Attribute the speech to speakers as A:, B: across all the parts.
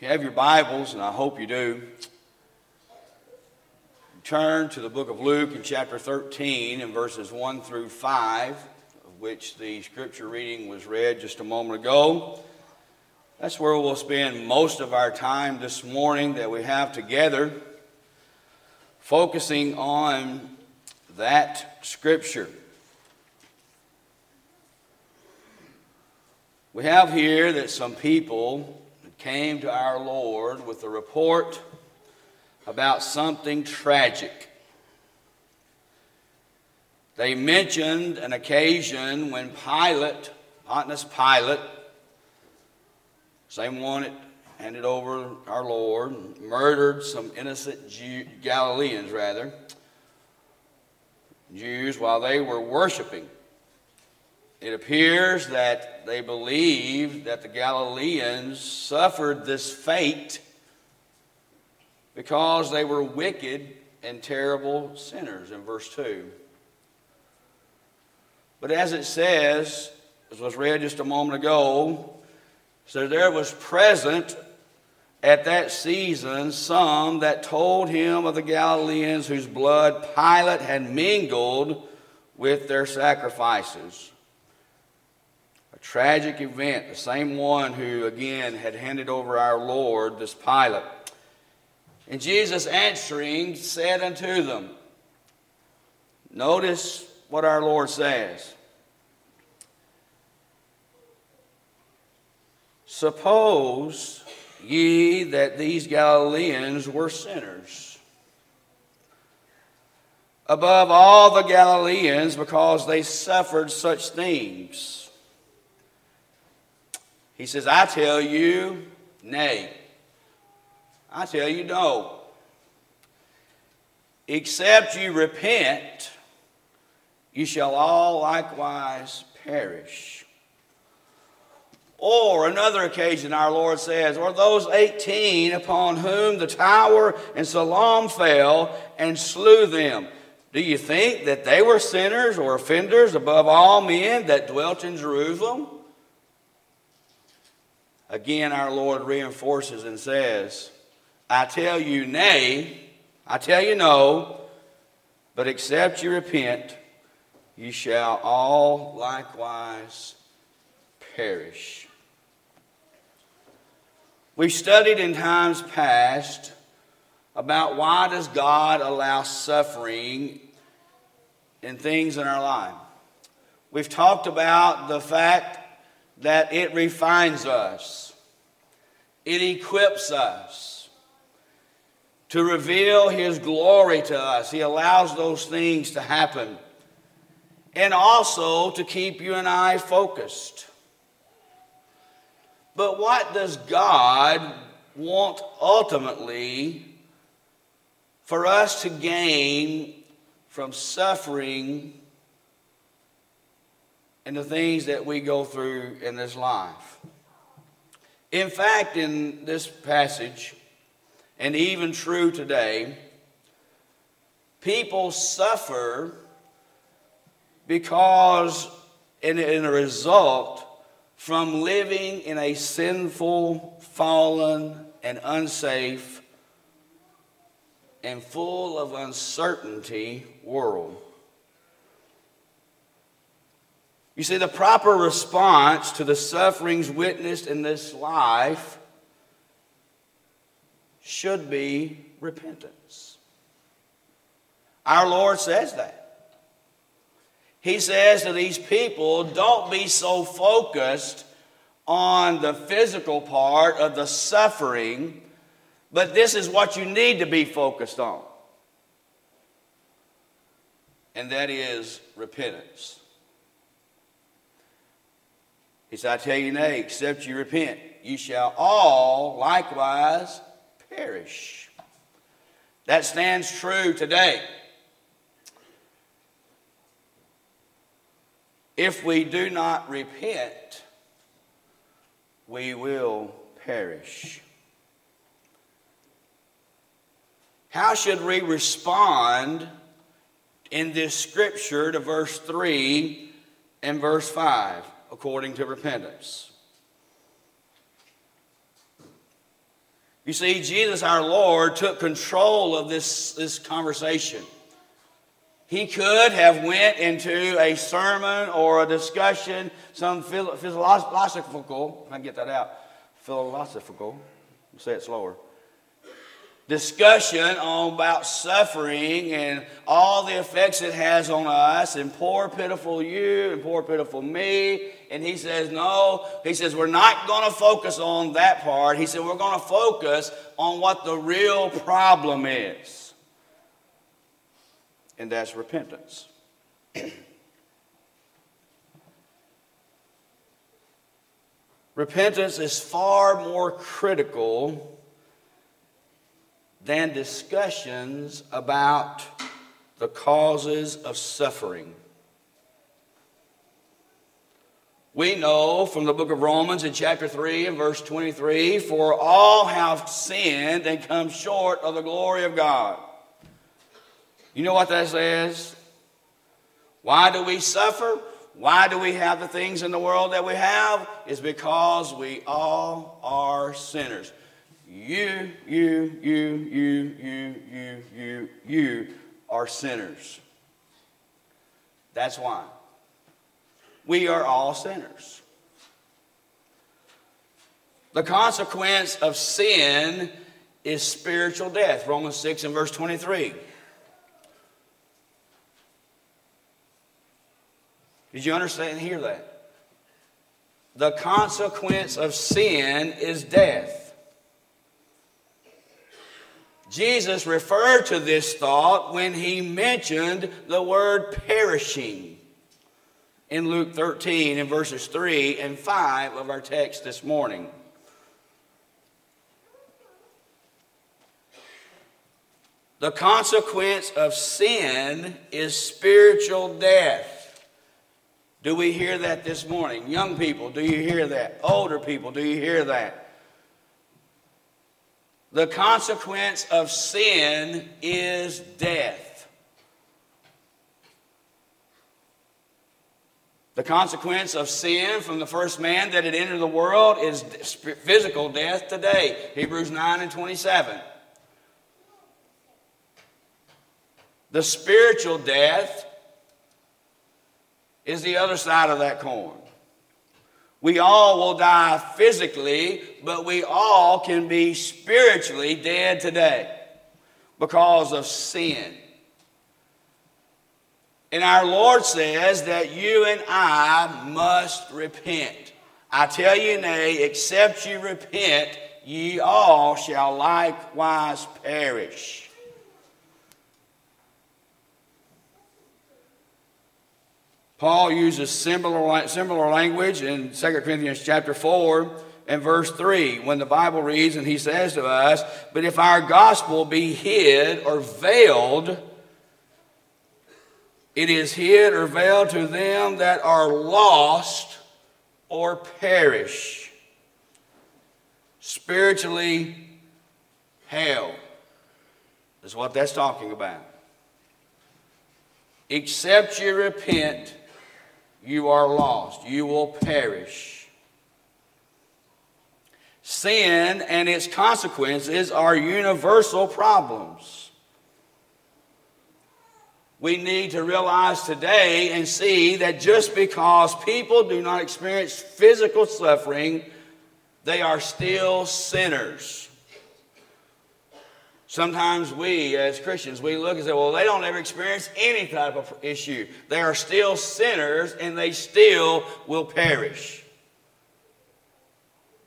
A: You have your Bibles, and I hope you do, turn to the book of Luke in chapter 13 and verses 1 through 5, of which the scripture reading was read just a moment ago. That's where we'll spend most of our time this morning that we have together, focusing on that scripture. We have here that some people came to our Lord with a report about something tragic. They mentioned an occasion when Pilate, Pontius Pilate, same one that handed over our Lord, murdered some innocent Jew, Galileans, rather, Jews, while they were worshiping it appears that they believed that the Galileans suffered this fate because they were wicked and terrible sinners in verse 2. But as it says, as was read just a moment ago, so there was present at that season some that told him of the Galileans whose blood Pilate had mingled with their sacrifices tragic event, the same one who again had handed over our Lord, this Pilate. And Jesus answering said unto them, Notice what our Lord says. Suppose ye that these Galileans were sinners above all the Galileans because they suffered such things. He says, I tell you, nay. I tell you, no. Except you repent, you shall all likewise perish. Or another occasion, our Lord says, Or those 18 upon whom the tower and Siloam fell and slew them. Do you think that they were sinners or offenders above all men that dwelt in Jerusalem? Again, our Lord reinforces and says, I tell you nay, I tell you no, but except you repent, you shall all likewise perish. We've studied in times past about why does God allow suffering in things in our life. We've talked about the fact that it refines us, it equips us to reveal His glory to us. He allows those things to happen, and also to keep you and I focused. But what does God want ultimately for us to gain from suffering and the things that we go through in this life. In fact, in this passage, and even true today, people suffer because, in, in a result, from living in a sinful, fallen, and unsafe, and full of uncertainty world. You see, the proper response to the sufferings witnessed in this life should be repentance. Our Lord says that. He says to these people, don't be so focused on the physical part of the suffering, but this is what you need to be focused on. And that is repentance. He said, I tell you nay, except you repent, you shall all likewise perish. That stands true today. If we do not repent, we will perish. How should we respond in this scripture to verse 3 and verse 5? According to repentance. You see, Jesus our Lord took control of this, this conversation. He could have went into a sermon or a discussion, some philosophical, I get that out, philosophical, say it slower, discussion on about suffering and all the effects it has on us and poor pitiful you and poor pitiful me. And he says no. He says we're not going to focus on that part. He said we're going to focus on what the real problem is. And that's repentance. repentance is far more critical than discussions about the causes of suffering. We know from the book of Romans in chapter 3 and verse 23 for all have sinned and come short of the glory of God. You know what that says? Why do we suffer? Why do we have the things in the world that we have? Is because we all are sinners. You, you, you, you, you, you, you, you are sinners. That's why. We are all sinners. The consequence of sin is spiritual death. Romans 6 and verse 23. Did you understand and hear that? The consequence of sin is death. Jesus referred to this thought when he mentioned the word perishing in Luke 13 in verses 3 and 5 of our text this morning. The consequence of sin is spiritual death. Do we hear that this morning? Young people, do you hear that? Older people, do you hear that? The consequence of sin is death. The consequence of sin from the first man that had entered the world is physical death today. Hebrews 9 and 27. The spiritual death is the other side of that coin. We all will die physically, but we all can be spiritually dead today because of sin. And our Lord says that you and I must repent. I tell you, nay, except you repent, ye all shall likewise perish. Paul uses similar, similar language in 2 Corinthians chapter 4 and verse 3 when the Bible reads and he says to us, But if our gospel be hid or veiled, it is hid or veiled to them that are lost or perish. Spiritually hell is what that's talking about. Except you repent you are lost. You will perish. Sin and its consequences are universal problems. We need to realize today and see that just because people do not experience physical suffering, they are still sinners. Sometimes we, as Christians, we look and say, well, they don't ever experience any type of issue. They are still sinners and they still will perish.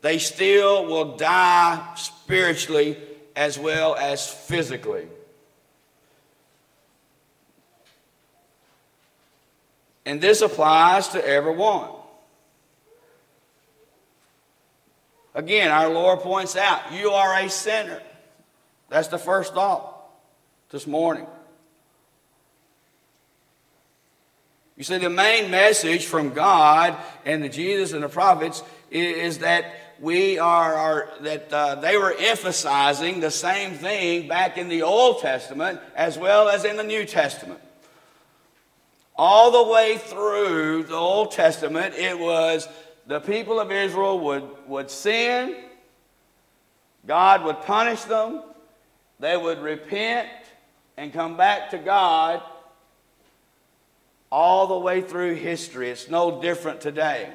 A: They still will die spiritually as well as physically. And this applies to everyone. Again, our Lord points out you are a sinner. That's the first thought this morning. You see, the main message from God and the Jesus and the prophets is, that we are, are that uh, they were emphasizing the same thing back in the Old Testament as well as in the New Testament. All the way through the Old Testament, it was the people of Israel would, would sin, God would punish them, they would repent and come back to God all the way through history. It's no different today.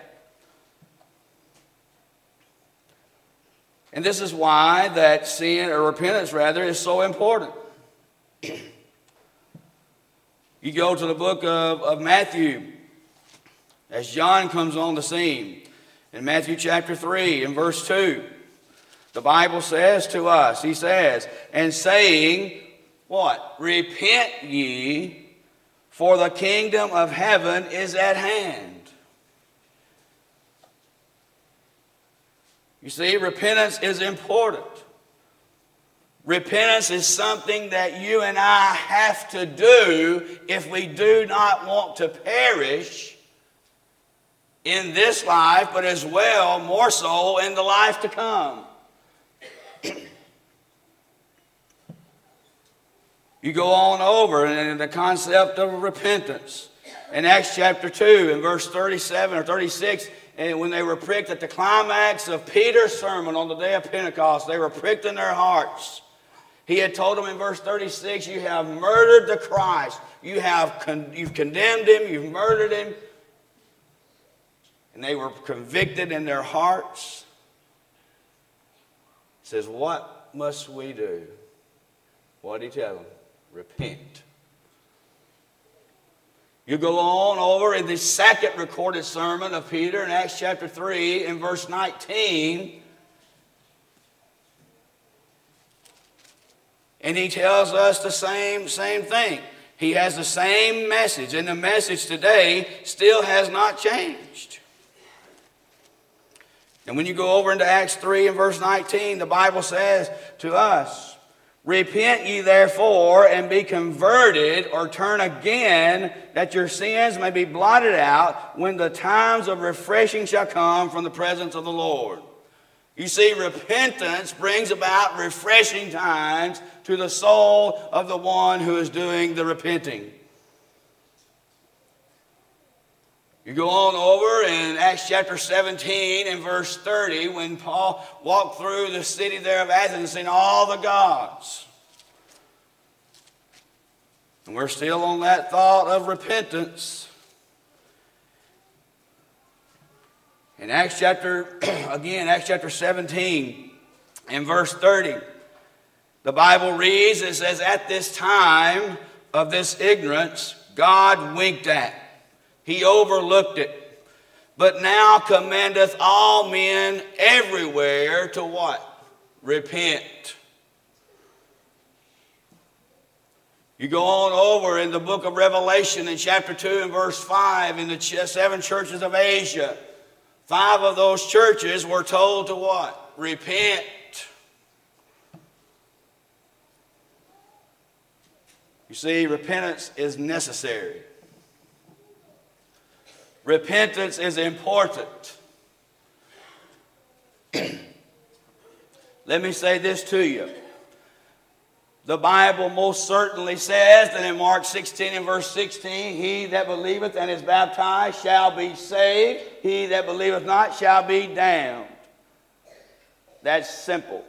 A: And this is why that sin, or repentance rather, is so important. you go to the book of, of Matthew as John comes on the scene. In Matthew chapter 3 and verse 2, the Bible says to us, He says, and saying, What? Repent ye, for the kingdom of heaven is at hand. You see, repentance is important. Repentance is something that you and I have to do if we do not want to perish in this life, but as well, more so, in the life to come. you go on over in the concept of repentance. In Acts chapter 2, in verse 37 or 36, and when they were pricked at the climax of Peter's sermon on the day of Pentecost, they were pricked in their hearts. He had told them in verse 36, You have murdered the Christ. You have con- you've condemned him, you've murdered him, and they were convicted in their hearts. Says, What must we do? What did he tell them? Repent. You go on over in the second recorded sermon of Peter in Acts chapter 3 in verse 19. And he tells us the same, same thing. He has the same message, and the message today still has not changed. And when you go over into Acts 3 and verse 19, the Bible says to us, Repent ye therefore and be converted or turn again, that your sins may be blotted out when the times of refreshing shall come from the presence of the Lord. You see, repentance brings about refreshing times to the soul of the one who is doing the repenting. You go on over in Acts chapter 17 and verse 30 when Paul walked through the city there of Athens and all the gods. And we're still on that thought of repentance. In Acts chapter, again, Acts chapter 17 and verse 30, the Bible reads, it says, At this time of this ignorance, God winked at he overlooked it. But now commandeth all men everywhere to what? Repent. You go on over in the book of Revelation in chapter 2 and verse 5 in the seven churches of Asia. Five of those churches were told to what? Repent. You see, repentance is necessary. Repentance is important. Let me say this to you. The Bible most certainly says that in Mark 16 and verse 16, he that believeth and is baptized shall be saved, he that believeth not shall be damned. That's simple.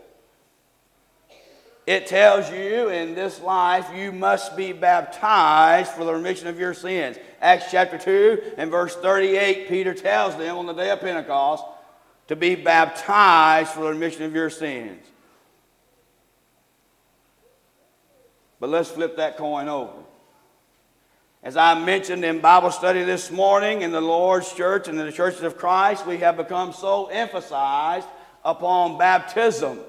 A: It tells you in this life you must be baptized for the remission of your sins. Acts chapter 2 and verse 38, Peter tells them on the day of Pentecost to be baptized for the remission of your sins. But let's flip that coin over. As I mentioned in Bible study this morning in the Lord's church and in the churches of Christ, we have become so emphasized upon baptism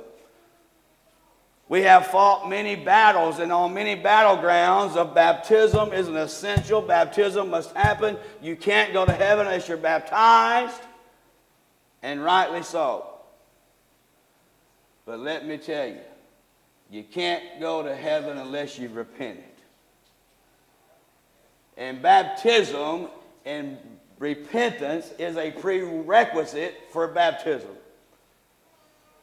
A: we have fought many battles, and on many battlegrounds of baptism is an essential. Baptism must happen. You can't go to heaven unless you're baptized, and rightly so. But let me tell you, you can't go to heaven unless you've repented. And baptism and repentance is a prerequisite for baptism.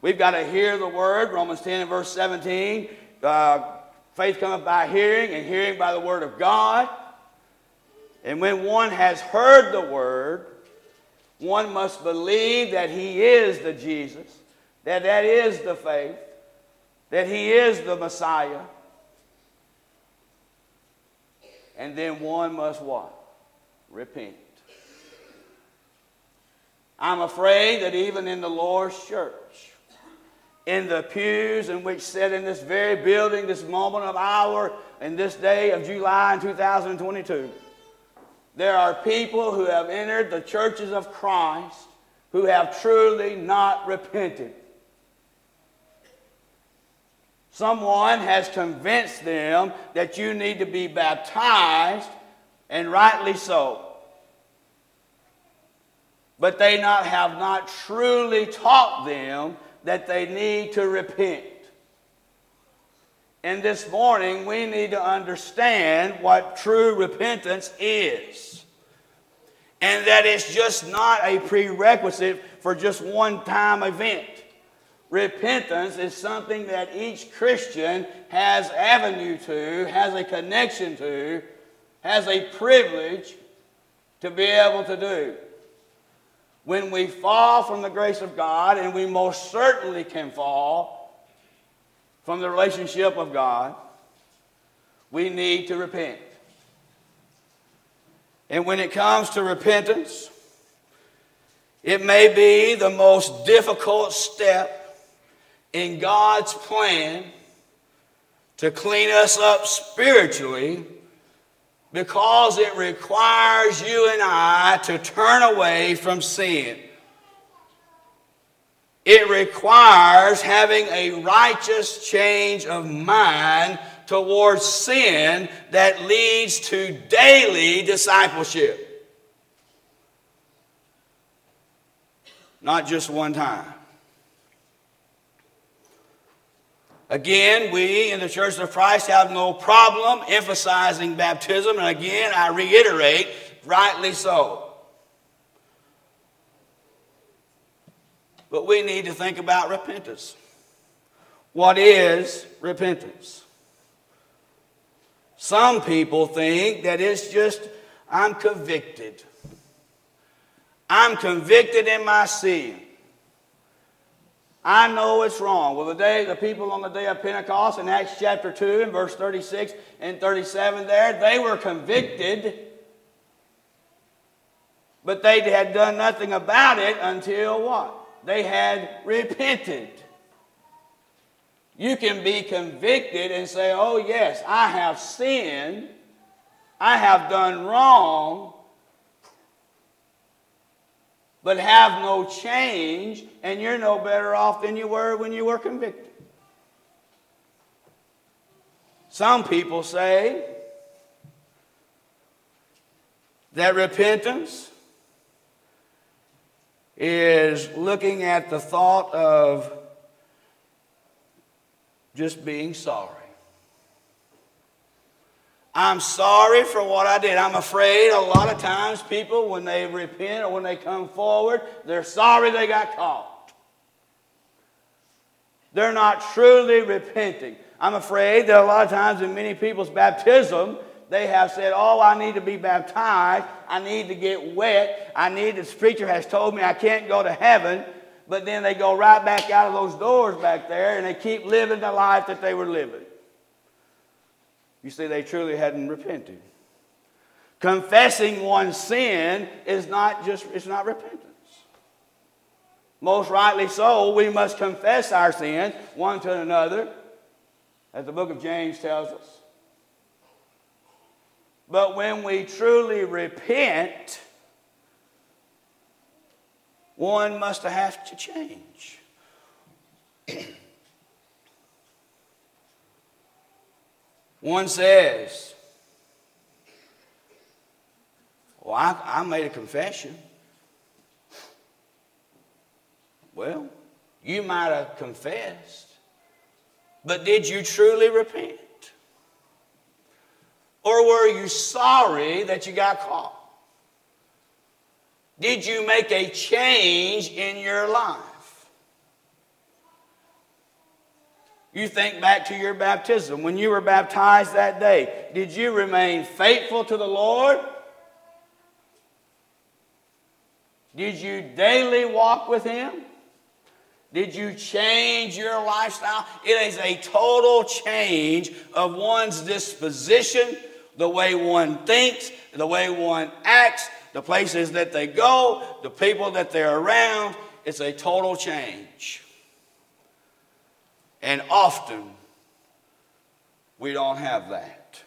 A: We've got to hear the word, Romans 10 and verse 17. Uh, faith cometh by hearing, and hearing by the word of God. And when one has heard the word, one must believe that he is the Jesus, that that is the faith, that he is the Messiah. And then one must what? Repent. I'm afraid that even in the Lord's church, in the pews in which sit in this very building, this moment of hour, in this day of July in 2022, there are people who have entered the churches of Christ who have truly not repented. Someone has convinced them that you need to be baptized, and rightly so but they not have not truly taught them that they need to repent. And this morning, we need to understand what true repentance is. And that it's just not a prerequisite for just one time event. Repentance is something that each Christian has avenue to, has a connection to, has a privilege to be able to do when we fall from the grace of God, and we most certainly can fall from the relationship of God, we need to repent. And when it comes to repentance, it may be the most difficult step in God's plan to clean us up spiritually because it requires you and I to turn away from sin. It requires having a righteous change of mind towards sin that leads to daily discipleship. Not just one time. Again, we in the Church of Christ have no problem emphasizing baptism, and again, I reiterate, rightly so. But we need to think about repentance. What is repentance? Some people think that it's just, I'm convicted. I'm convicted in my sin. I know it's wrong. Well, the day, the people on the day of Pentecost in Acts chapter 2 and verse 36 and 37 there, they were convicted, but they had done nothing about it until what? They had repented. You can be convicted and say, oh, yes, I have sinned, I have done wrong, but have no change, and you're no better off than you were when you were convicted. Some people say that repentance is looking at the thought of just being sorry. I'm sorry for what I did. I'm afraid a lot of times people, when they repent or when they come forward, they're sorry they got caught. They're not truly repenting. I'm afraid that a lot of times in many people's baptism, they have said, Oh, I need to be baptized. I need to get wet. I need, this preacher has told me I can't go to heaven. But then they go right back out of those doors back there and they keep living the life that they were living. You see, they truly hadn't repented. Confessing one's sin is not just, it's not repentance. Most rightly so, we must confess our sins one to another, as the book of James tells us. But when we truly repent, one must have to change. One says, Well, I, I made a confession. Well, you might have confessed, but did you truly repent? Or were you sorry that you got caught? Did you make a change in your life? You think back to your baptism. When you were baptized that day, did you remain faithful to the Lord? Did you daily walk with Him? Did you change your lifestyle? It is a total change of one's disposition, the way one thinks, the way one acts, the places that they go, the people that they're around. It's a total change. And often, we don't have that.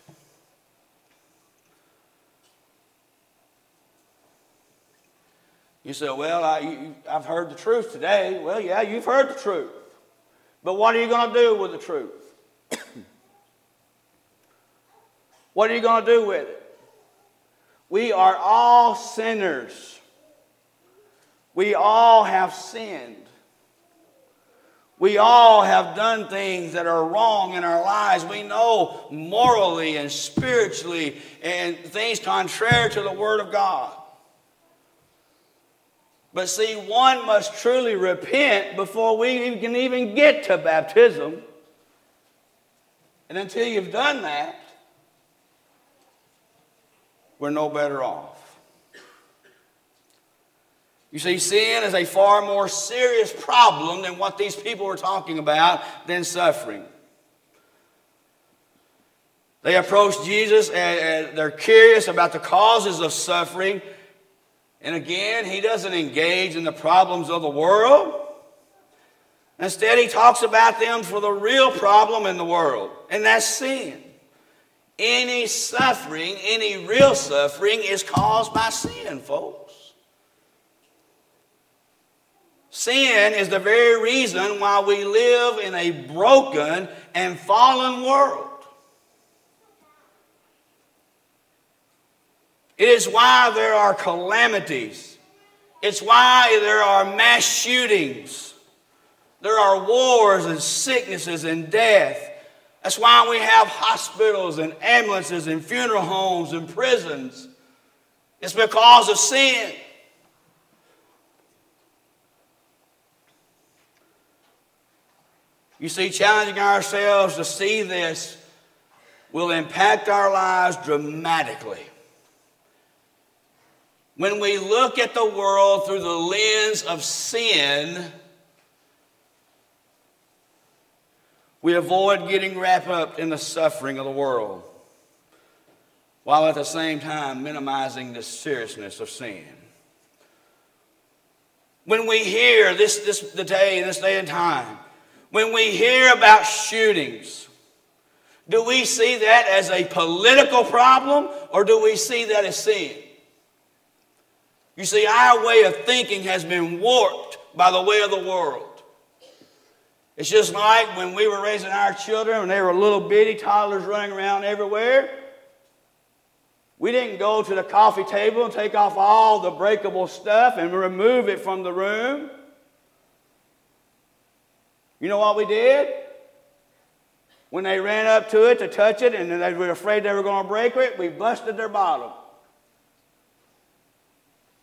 A: You say, Well, I, have heard the truth today. Well, yeah, you've heard the truth. But what are you going to do with the truth? what are you going to do with it? We are all sinners. We all have sinned. We all have done things that are wrong in our lives. We know morally and spiritually and things contrary to the Word of God. But see, one must truly repent before we can even get to baptism. And until you've done that, we're no better off. You see, sin is a far more serious problem than what these people were talking about than suffering. They approach Jesus and they're curious about the causes of suffering and again, he doesn't engage in the problems of the world. Instead, he talks about them for the real problem in the world, and that's sin. Any suffering, any real suffering, is caused by sin, folks. Sin is the very reason why we live in a broken and fallen world. It is why there are calamities. It's why there are mass shootings. There are wars and sicknesses and death. That's why we have hospitals and ambulances and funeral homes and prisons. It's because of sin. You see, challenging ourselves to see this will impact our lives dramatically. When we look at the world through the lens of sin, we avoid getting wrapped up in the suffering of the world while at the same time minimizing the seriousness of sin. When we hear this, this the day, this day and time, when we hear about shootings, do we see that as a political problem or do we see that as sin? You see, our way of thinking has been warped by the way of the world. It's just like when we were raising our children when they were little bitty toddlers running around everywhere. We didn't go to the coffee table and take off all the breakable stuff and remove it from the room. You know what we did? When they ran up to it to touch it and they were afraid they were going to break it, we busted their bottom.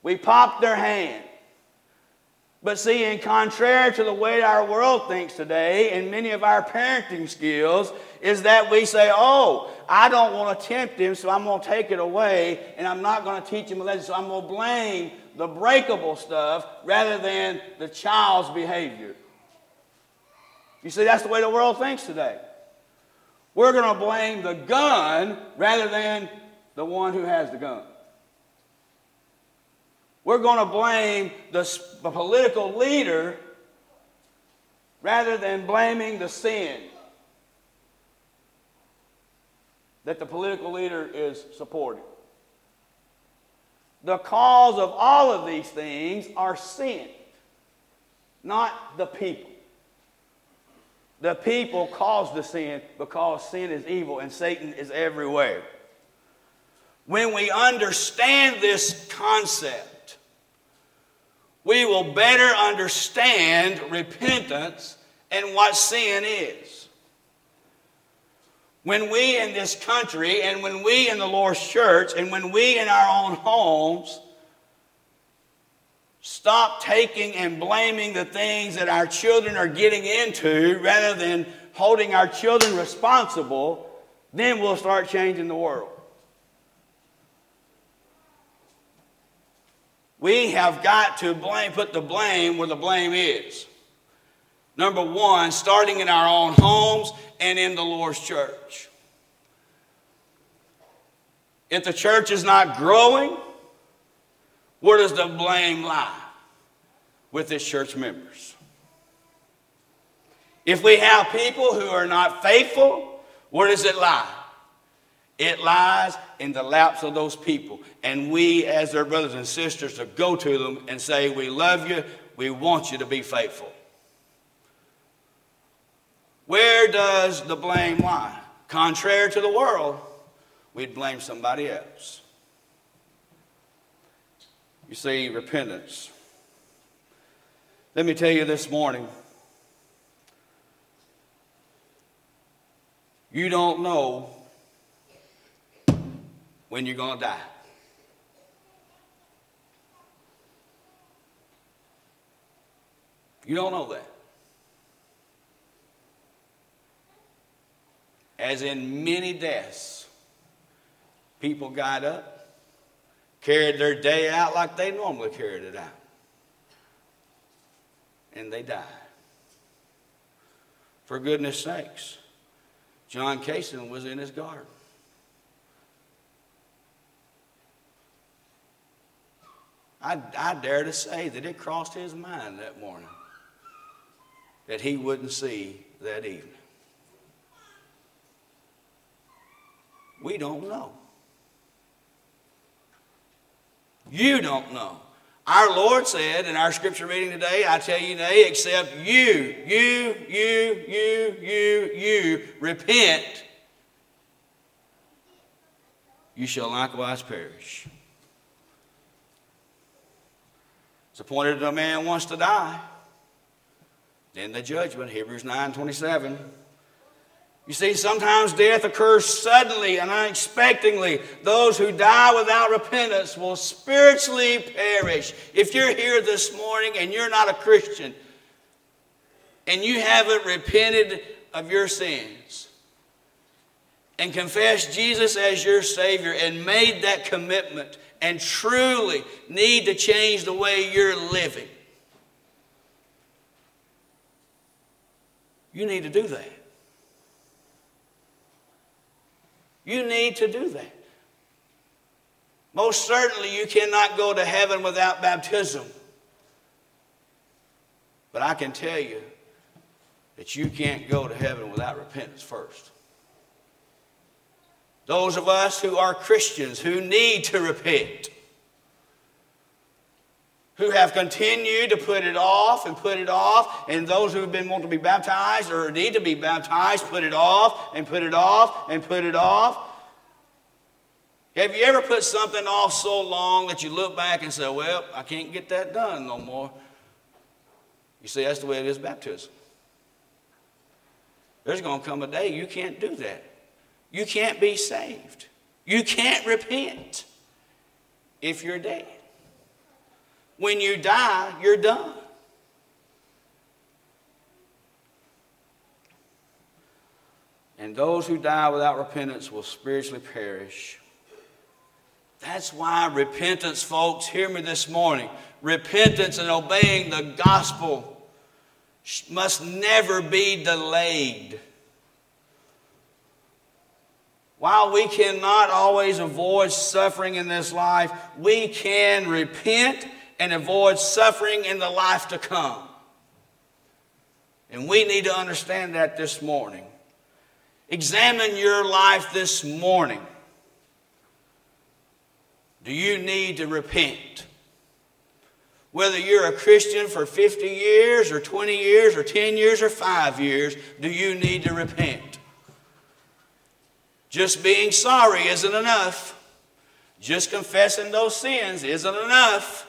A: We popped their hand. But see, in contrary to the way our world thinks today, and many of our parenting skills, is that we say, oh, I don't want to tempt him, so I'm going to take it away, and I'm not going to teach him a lesson, so I'm going to blame the breakable stuff rather than the child's behavior. You see, that's the way the world thinks today. We're going to blame the gun rather than the one who has the gun. We're going to blame the, the political leader rather than blaming the sin that the political leader is supporting. The cause of all of these things are sin, not the people. The people cause the sin because sin is evil and Satan is everywhere. When we understand this concept, we will better understand repentance and what sin is. When we in this country, and when we in the Lord's church, and when we in our own homes stop taking and blaming the things that our children are getting into rather than holding our children responsible, then we'll start changing the world. We have got to blame, put the blame where the blame is. Number one, starting in our own homes and in the Lord's church. If the church is not growing, where does the blame lie? With its church members. If we have people who are not faithful, where does it lie? It lies in the laps of those people. And we, as their brothers and sisters, to go to them and say, We love you, we want you to be faithful. Where does the blame lie? Contrary to the world, we'd blame somebody else. You see, repentance. Let me tell you this morning you don't know when you're going to die. You don't know that. As in many deaths, people got up, carried their day out like they normally carried it out, and they died. For goodness sakes, John Casson was in his garden. I, I dare to say that it crossed his mind that morning that he wouldn't see that evening. We don't know. You don't know. Our Lord said in our scripture reading today, I tell you nay, except you, you, you, you, you, you repent, you shall likewise perish. It's appointed that a man wants to die. Then the judgment, Hebrews 9 27. You see, sometimes death occurs suddenly and unexpectedly. Those who die without repentance will spiritually perish. If you're here this morning and you're not a Christian and you haven't repented of your sins and confessed Jesus as your Savior and made that commitment and truly need to change the way you're living, you need to do that. You need to do that. Most certainly, you cannot go to heaven without baptism. But I can tell you that you can't go to heaven without repentance first. Those of us who are Christians who need to repent, who have continued to put it off and put it off, and those who have been wanting to be baptized or need to be baptized, put it off and put it off and put it off. Have you ever put something off so long that you look back and say, Well, I can't get that done no more? You see, that's the way it is baptism. There's going to come a day you can't do that. You can't be saved. You can't repent if you're dead. When you die, you're done. And those who die without repentance will spiritually perish. That's why repentance, folks, hear me this morning. Repentance and obeying the gospel must never be delayed. While we cannot always avoid suffering in this life, we can repent and avoid suffering in the life to come. And we need to understand that this morning. Examine your life this morning. Do you need to repent? Whether you're a Christian for 50 years or 20 years or 10 years or 5 years, do you need to repent? Just being sorry isn't enough. Just confessing those sins isn't enough.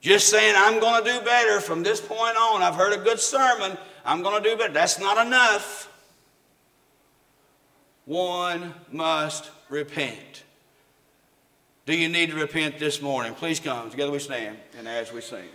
A: Just saying, I'm going to do better from this point on. I've heard a good sermon. I'm going to do better. That's not enough. One must repent. Do you need to repent this morning? Please come. Together we stand and as we sing.